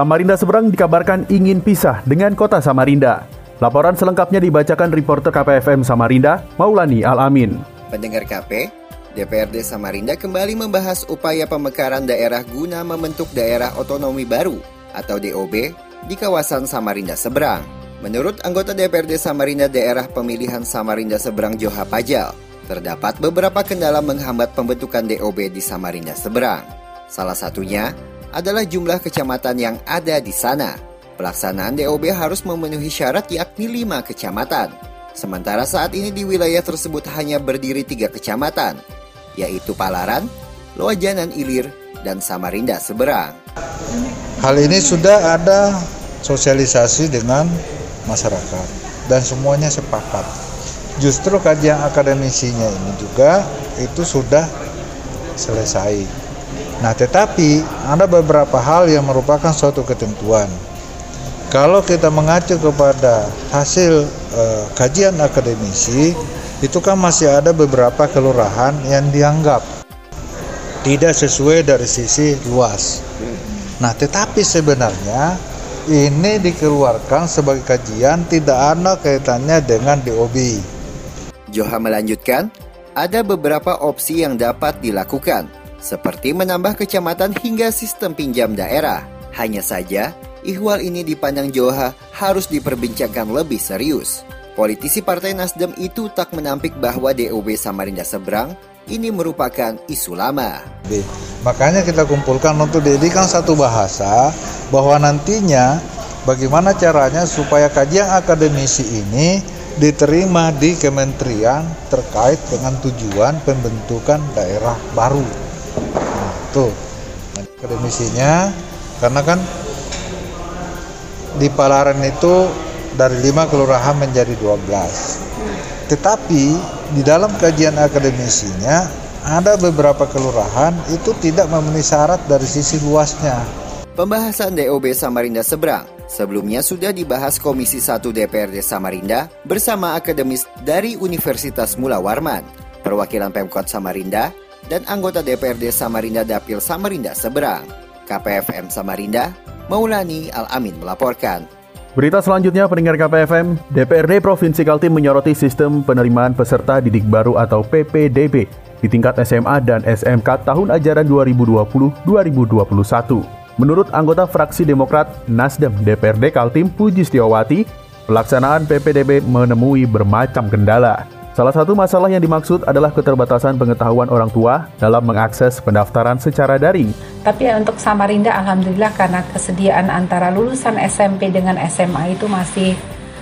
Samarinda Seberang dikabarkan ingin pisah dengan kota Samarinda. Laporan selengkapnya dibacakan reporter KPFM Samarinda, Maulani Al-Amin. Pendengar KP, DPRD Samarinda kembali membahas upaya pemekaran daerah guna membentuk daerah otonomi baru atau DOB di kawasan Samarinda Seberang. Menurut anggota DPRD Samarinda daerah pemilihan Samarinda Seberang Joha Pajal, terdapat beberapa kendala menghambat pembentukan DOB di Samarinda Seberang. Salah satunya adalah jumlah kecamatan yang ada di sana. Pelaksanaan DOB harus memenuhi syarat yakni 5 kecamatan. Sementara saat ini di wilayah tersebut hanya berdiri tiga kecamatan, yaitu Palaran, Loajanan Ilir, dan Samarinda Seberang. Hal ini sudah ada sosialisasi dengan masyarakat dan semuanya sepakat. Justru kajian akademisinya ini juga itu sudah selesai Nah, tetapi ada beberapa hal yang merupakan suatu ketentuan. Kalau kita mengacu kepada hasil eh, kajian akademisi, itu kan masih ada beberapa kelurahan yang dianggap tidak sesuai dari sisi luas. Nah, tetapi sebenarnya ini dikeluarkan sebagai kajian tidak ada kaitannya dengan DOB. Joha melanjutkan, ada beberapa opsi yang dapat dilakukan seperti menambah kecamatan hingga sistem pinjam daerah. Hanya saja, ihwal ini dipandang Joha harus diperbincangkan lebih serius. Politisi Partai Nasdem itu tak menampik bahwa DOB Samarinda Seberang ini merupakan isu lama. Makanya kita kumpulkan untuk dijadikan satu bahasa bahwa nantinya bagaimana caranya supaya kajian akademisi ini diterima di kementerian terkait dengan tujuan pembentukan daerah baru tuh akademisinya karena kan di Palaran itu dari lima kelurahan menjadi 12 tetapi di dalam kajian akademisinya ada beberapa kelurahan itu tidak memenuhi syarat dari sisi luasnya. Pembahasan DOB Samarinda Seberang. Sebelumnya sudah dibahas Komisi 1 DPRD Samarinda bersama akademis dari Universitas Mula Warman, perwakilan Pemkot Samarinda, dan anggota DPRD Samarinda Dapil Samarinda Seberang. KPFM Samarinda, Maulani Al-Amin melaporkan. Berita selanjutnya pendengar KPFM, DPRD Provinsi Kaltim menyoroti sistem penerimaan peserta didik baru atau PPDB di tingkat SMA dan SMK tahun ajaran 2020-2021. Menurut anggota fraksi Demokrat Nasdem DPRD Kaltim Puji Setiawati, pelaksanaan PPDB menemui bermacam kendala. Salah satu masalah yang dimaksud adalah keterbatasan pengetahuan orang tua dalam mengakses pendaftaran secara daring. Tapi untuk Samarinda, alhamdulillah karena kesediaan antara lulusan SMP dengan SMA itu masih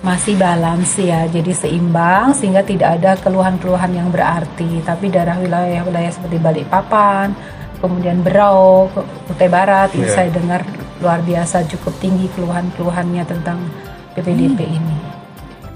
masih balance ya, jadi seimbang sehingga tidak ada keluhan-keluhan yang berarti. Tapi daerah wilayah-wilayah seperti Balikpapan, kemudian Berau, Kutai Barat, yeah. saya dengar luar biasa cukup tinggi keluhan-keluhannya tentang PPDP hmm. ini.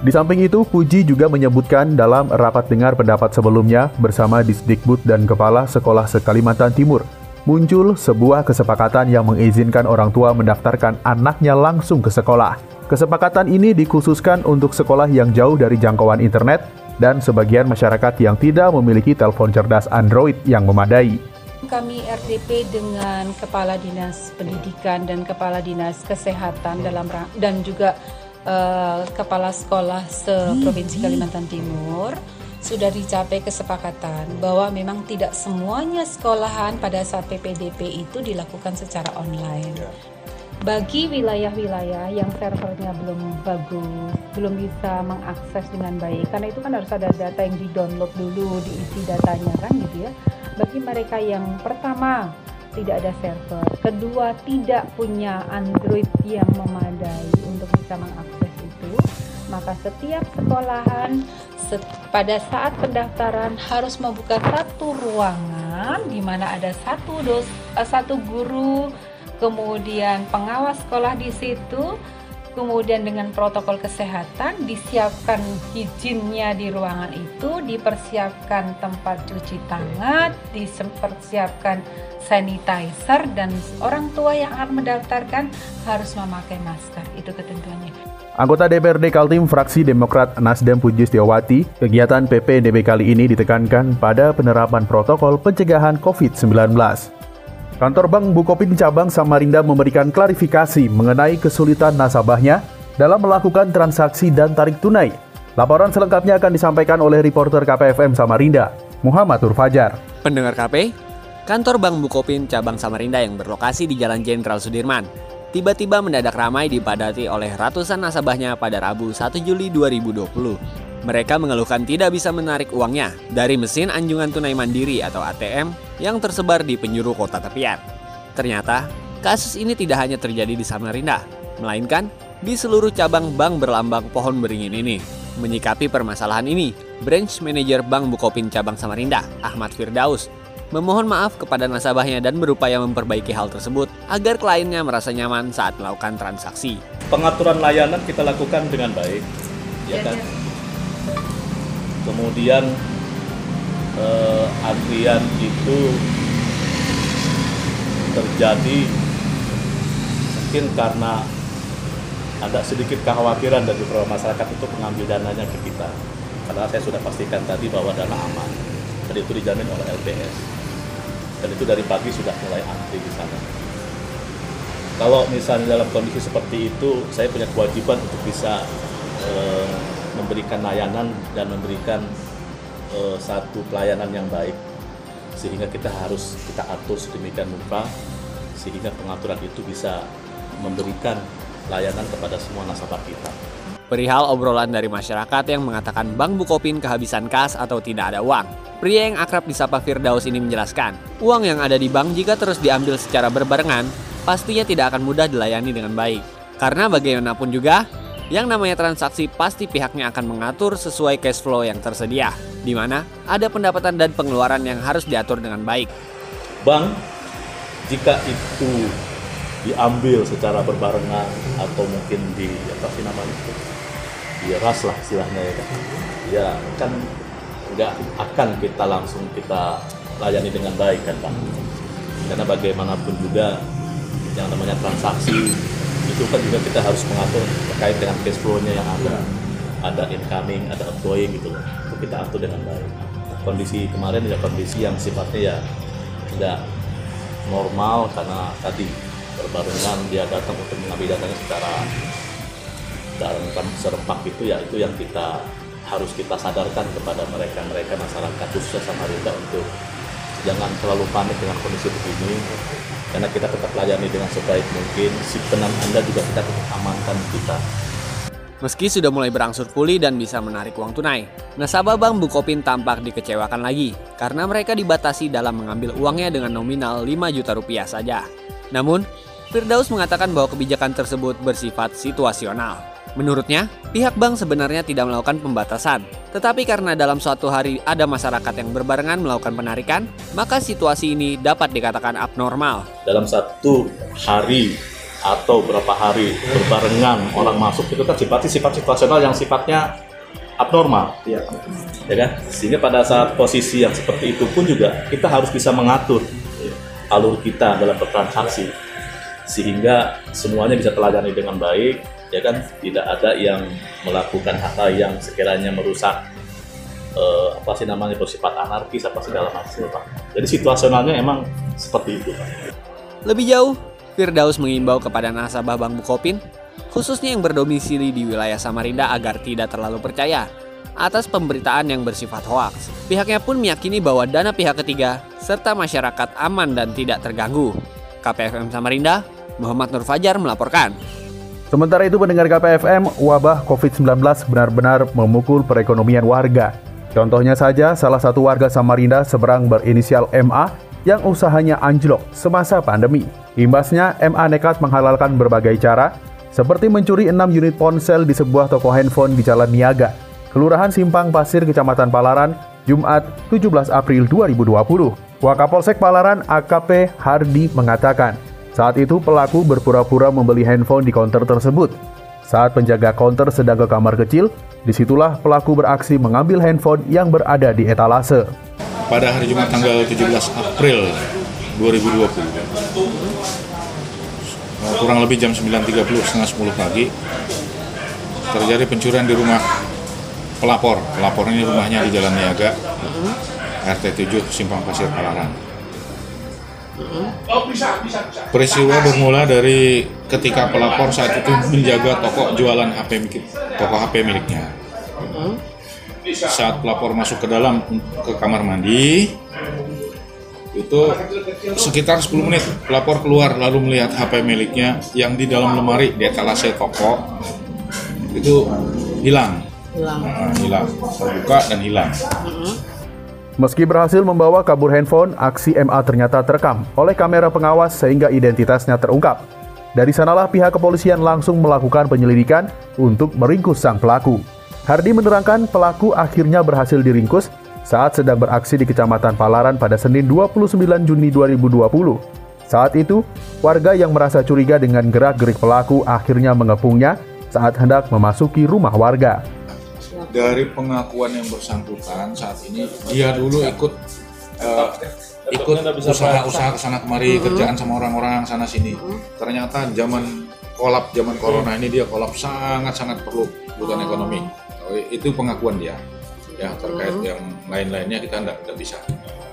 Di samping itu, Puji juga menyebutkan dalam rapat dengar pendapat sebelumnya bersama Disdikbud dan Kepala Sekolah Sekalimantan Timur, muncul sebuah kesepakatan yang mengizinkan orang tua mendaftarkan anaknya langsung ke sekolah. Kesepakatan ini dikhususkan untuk sekolah yang jauh dari jangkauan internet dan sebagian masyarakat yang tidak memiliki telepon cerdas Android yang memadai. Kami RDP dengan Kepala Dinas Pendidikan dan Kepala Dinas Kesehatan dalam dan juga uh, kepala sekolah se-Provinsi Kalimantan Timur sudah dicapai kesepakatan bahwa memang tidak semuanya sekolahan pada saat PPDP itu dilakukan secara online. Ya. Bagi wilayah-wilayah yang servernya belum bagus, belum bisa mengakses dengan baik, karena itu kan harus ada data yang di-download dulu, diisi datanya kan gitu ya. Bagi mereka yang pertama tidak ada server, kedua tidak punya Android yang memadai untuk bisa mengakses maka setiap sekolahan set, pada saat pendaftaran harus membuka satu ruangan di mana ada satu dos, uh, satu guru kemudian pengawas sekolah di situ, kemudian dengan protokol kesehatan disiapkan izinnya di ruangan itu, dipersiapkan tempat cuci tangan, dipersiapkan sanitizer dan orang tua yang akan mendaftarkan harus memakai masker. Itu ketentuannya. Anggota DPRD Kaltim fraksi Demokrat Nasdem Puji Setiawati, kegiatan PPDB kali ini ditekankan pada penerapan protokol pencegahan COVID-19. Kantor Bank Bukopin Cabang Samarinda memberikan klarifikasi mengenai kesulitan nasabahnya dalam melakukan transaksi dan tarik tunai. Laporan selengkapnya akan disampaikan oleh reporter KPFM Samarinda, Muhammad Fajar. Pendengar KP, kantor Bank Bukopin Cabang Samarinda yang berlokasi di Jalan Jenderal Sudirman tiba-tiba mendadak ramai dipadati oleh ratusan nasabahnya pada Rabu 1 Juli 2020. Mereka mengeluhkan tidak bisa menarik uangnya dari mesin anjungan tunai mandiri atau ATM yang tersebar di penjuru kota tepian. Ternyata, kasus ini tidak hanya terjadi di Samarinda, melainkan di seluruh cabang bank berlambang pohon beringin ini. Menyikapi permasalahan ini, Branch Manager Bank Bukopin Cabang Samarinda, Ahmad Firdaus, memohon maaf kepada nasabahnya dan berupaya memperbaiki hal tersebut agar kliennya merasa nyaman saat melakukan transaksi. Pengaturan layanan kita lakukan dengan baik, ya kan? Kemudian eh, antrian itu terjadi mungkin karena ada sedikit kekhawatiran dari beberapa masyarakat untuk mengambil dananya ke kita. Karena saya sudah pastikan tadi bahwa dana aman. Dan itu dijamin oleh LPS. Dan itu dari pagi sudah mulai antri di sana. Kalau misalnya dalam kondisi seperti itu, saya punya kewajiban untuk bisa eh, memberikan layanan dan memberikan uh, satu pelayanan yang baik sehingga kita harus kita atur sedemikian rupa sehingga pengaturan itu bisa memberikan layanan kepada semua nasabah kita. Perihal obrolan dari masyarakat yang mengatakan Bank Bukopin kehabisan kas atau tidak ada uang. Pria yang akrab disapa Firdaus ini menjelaskan, uang yang ada di bank jika terus diambil secara berbarengan, pastinya tidak akan mudah dilayani dengan baik. Karena bagaimanapun juga, yang namanya transaksi pasti pihaknya akan mengatur sesuai cash flow yang tersedia, di mana ada pendapatan dan pengeluaran yang harus diatur dengan baik. Bank, jika itu diambil secara berbarengan atau mungkin di apa sih namanya itu diras lah istilahnya ya kan ya kan nggak akan kita langsung kita layani dengan baik kan pak. Karena bagaimanapun juga yang namanya transaksi itu kan juga kita harus mengatur terkait dengan cash flow-nya yang ada. Ada incoming ada outgoing gitu loh. Itu kita atur dengan baik. Kondisi kemarin ya kondisi yang sifatnya ya tidak normal karena tadi berbarengan dia datang untuk mengambil datanya secara dalam serempak itu ya itu yang kita harus kita sadarkan kepada mereka mereka masyarakat khususnya Samarinda untuk jangan terlalu panik dengan kondisi begini karena kita tetap layani dengan sebaik mungkin si penam Anda juga kita tetap amankan kita Meski sudah mulai berangsur pulih dan bisa menarik uang tunai, nasabah Bank Bukopin tampak dikecewakan lagi karena mereka dibatasi dalam mengambil uangnya dengan nominal 5 juta rupiah saja. Namun, Firdaus mengatakan bahwa kebijakan tersebut bersifat situasional. Menurutnya, pihak bank sebenarnya tidak melakukan pembatasan, tetapi karena dalam suatu hari ada masyarakat yang berbarengan melakukan penarikan, maka situasi ini dapat dikatakan abnormal. Dalam satu hari atau berapa hari berbarengan orang masuk itu kan sifatnya sifat situasional yang sifatnya abnormal, ya, ya kan? Sehingga pada saat posisi yang seperti itu pun juga kita harus bisa mengatur alur kita dalam bertransaksi sehingga semuanya bisa teladani dengan baik ya kan tidak ada yang melakukan hal-hal yang sekiranya merusak uh, apa sih namanya bersifat anarkis apa segala macam pak jadi situasionalnya emang seperti itu pak. lebih jauh Firdaus mengimbau kepada nasabah Bank Bukopin khususnya yang berdomisili di wilayah Samarinda agar tidak terlalu percaya atas pemberitaan yang bersifat hoaks. Pihaknya pun meyakini bahwa dana pihak ketiga serta masyarakat aman dan tidak terganggu. KPFM Samarinda, Muhammad Nur Fajar melaporkan. Sementara itu pendengar KPFM, wabah COVID-19 benar-benar memukul perekonomian warga. Contohnya saja salah satu warga Samarinda seberang berinisial MA yang usahanya anjlok semasa pandemi. Imbasnya, MA nekat menghalalkan berbagai cara, seperti mencuri 6 unit ponsel di sebuah toko handphone di Jalan Niaga, Kelurahan Simpang Pasir, Kecamatan Palaran, Jumat 17 April 2020. Wakapolsek Palaran AKP Hardi mengatakan, Saat itu pelaku berpura-pura membeli handphone di konter tersebut. Saat penjaga konter sedang ke kamar kecil, di situlah pelaku beraksi mengambil handphone yang berada di etalase. Pada hari Jumat tanggal 17 April 2020, kurang lebih jam 9.30 setengah 10 pagi, terjadi pencurian di rumah pelapor. Pelapor ini rumahnya di Jalan Niaga, RT 7 Simpang Pasir Palaran. Peristiwa bermula dari ketika pelapor saat itu menjaga toko jualan HP toko HP miliknya. Saat pelapor masuk ke dalam ke kamar mandi, itu sekitar 10 menit pelapor keluar lalu melihat HP miliknya yang di dalam lemari di etalase toko itu hilang. Hilang. Nah, hilang. Terbuka dan hilang. Meski berhasil membawa kabur handphone, aksi MA ternyata terekam oleh kamera pengawas sehingga identitasnya terungkap. Dari sanalah pihak kepolisian langsung melakukan penyelidikan untuk meringkus sang pelaku. Hardi menerangkan pelaku akhirnya berhasil diringkus saat sedang beraksi di Kecamatan Palaran pada Senin 29 Juni 2020. Saat itu, warga yang merasa curiga dengan gerak-gerik pelaku akhirnya mengepungnya saat hendak memasuki rumah warga dari pengakuan yang bersangkutan saat ini dia dulu ikut uh, ikut usaha-usaha ke sana kemari mm-hmm. kerjaan sama orang-orang sana sini mm-hmm. ternyata zaman kolap zaman corona ini dia kolap sangat-sangat perlu bukan oh. ekonomi oh, itu pengakuan dia ya terkait mm-hmm. yang lain-lainnya kita tidak bisa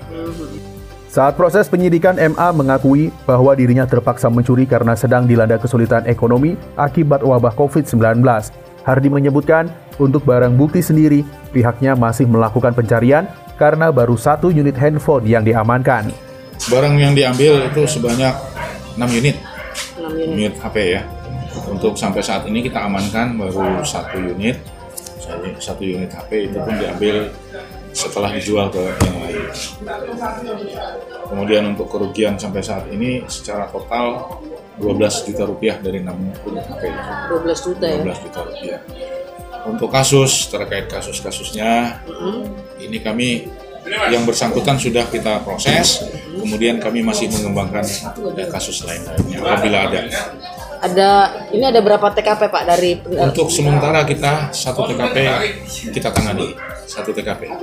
mm-hmm. Saat proses penyidikan MA mengakui bahwa dirinya terpaksa mencuri karena sedang dilanda kesulitan ekonomi akibat wabah COVID-19. Hardi menyebutkan untuk barang bukti sendiri, pihaknya masih melakukan pencarian karena baru satu unit handphone yang diamankan. Barang yang diambil itu sebanyak 6 unit, 6 unit, unit HP ya. Untuk sampai saat ini kita amankan baru satu unit, satu unit HP itu pun diambil setelah dijual ke yang lain. Kemudian untuk kerugian sampai saat ini secara total 12 juta rupiah dari 6 unit HP. 12 juta 12 ya? 12 juta rupiah. Untuk kasus terkait kasus-kasusnya, mm-hmm. ini kami yang bersangkutan sudah kita proses, kemudian kami masih mengembangkan kasus lain-lainnya apabila ada. Ada ini ada berapa TKP Pak dari Untuk sementara kita satu TKP kita tangani satu TKP.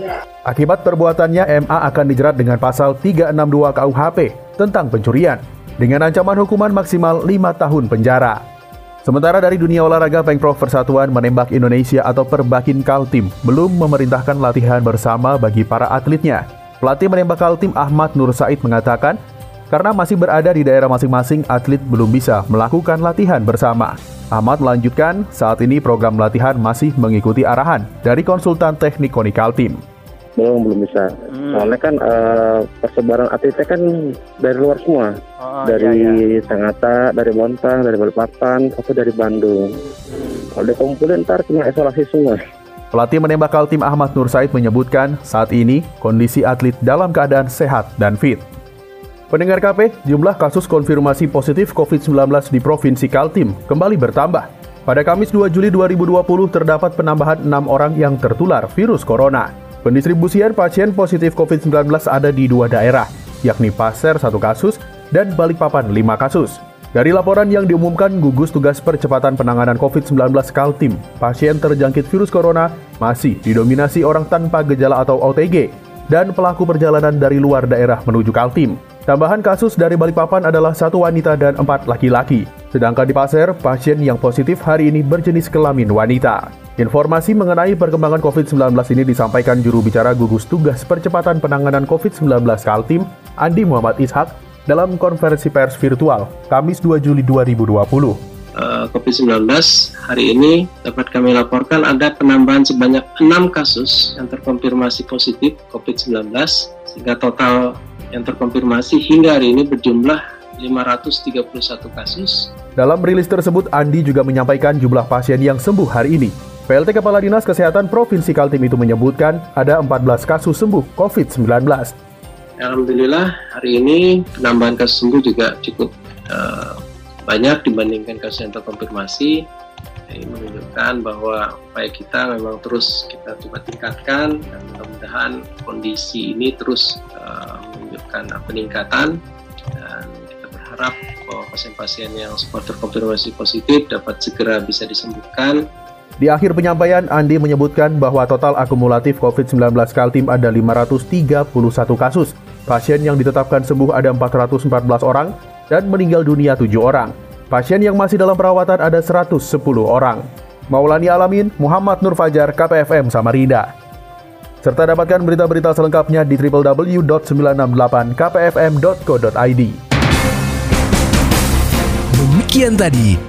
Akibat perbuatannya MA akan dijerat dengan pasal 362 KUHP tentang pencurian dengan ancaman hukuman maksimal 5 tahun penjara. Sementara dari dunia olahraga, Pengprov Persatuan Menembak Indonesia atau Perbakin Kaltim belum memerintahkan latihan bersama bagi para atletnya. Pelatih menembak Kaltim Ahmad Nur Said mengatakan, karena masih berada di daerah masing-masing, atlet belum bisa melakukan latihan bersama. Ahmad melanjutkan, saat ini program latihan masih mengikuti arahan dari konsultan teknik Koni Kaltim belum belum bisa hmm. soalnya kan uh, persebaran atletnya kan dari luar semua oh, dari iya, iya. Sangatta dari Montang dari Balikpapan satu dari Bandung hmm. kalau dikumpulin ntar cuma isolasi semua Pelatih menembak Kaltim Ahmad Nur Said menyebutkan saat ini kondisi atlet dalam keadaan sehat dan fit. Pendengar KP, jumlah kasus konfirmasi positif COVID-19 di Provinsi Kaltim kembali bertambah. Pada Kamis 2 Juli 2020 terdapat penambahan 6 orang yang tertular virus corona. Pendistribusian pasien positif COVID-19 ada di dua daerah, yakni Pasir satu kasus dan Balikpapan lima kasus. Dari laporan yang diumumkan gugus tugas percepatan penanganan COVID-19 Kaltim, pasien terjangkit virus corona masih didominasi orang tanpa gejala atau OTG dan pelaku perjalanan dari luar daerah menuju Kaltim. Tambahan kasus dari Balikpapan adalah satu wanita dan empat laki-laki. Sedangkan di Pasir, pasien yang positif hari ini berjenis kelamin wanita. Informasi mengenai perkembangan COVID-19 ini disampaikan juru bicara gugus tugas percepatan penanganan COVID-19 Kaltim, Andi Muhammad Ishak, dalam konferensi pers virtual Kamis 2 Juli 2020. Uh, COVID-19 hari ini dapat kami laporkan ada penambahan sebanyak 6 kasus yang terkonfirmasi positif COVID-19 sehingga total yang terkonfirmasi hingga hari ini berjumlah 531 kasus. Dalam rilis tersebut, Andi juga menyampaikan jumlah pasien yang sembuh hari ini PLT Kepala Dinas Kesehatan Provinsi Kaltim itu menyebutkan ada 14 kasus sembuh COVID-19. Alhamdulillah hari ini penambahan kasus sembuh juga cukup uh, banyak dibandingkan kasus yang terkonfirmasi. Ini menunjukkan bahwa upaya kita memang terus kita coba tingkatkan dan mudah-mudahan kondisi ini terus uh, menunjukkan peningkatan dan kita berharap bahwa pasien-pasien yang sempat terkonfirmasi positif dapat segera bisa disembuhkan. Di akhir penyampaian, Andi menyebutkan bahwa total akumulatif COVID-19 Kaltim ada 531 kasus. Pasien yang ditetapkan sembuh ada 414 orang dan meninggal dunia 7 orang. Pasien yang masih dalam perawatan ada 110 orang. Maulani Alamin, Muhammad Nur Fajar, KPFM Samarinda. Serta dapatkan berita-berita selengkapnya di www.968kpfm.co.id. Demikian tadi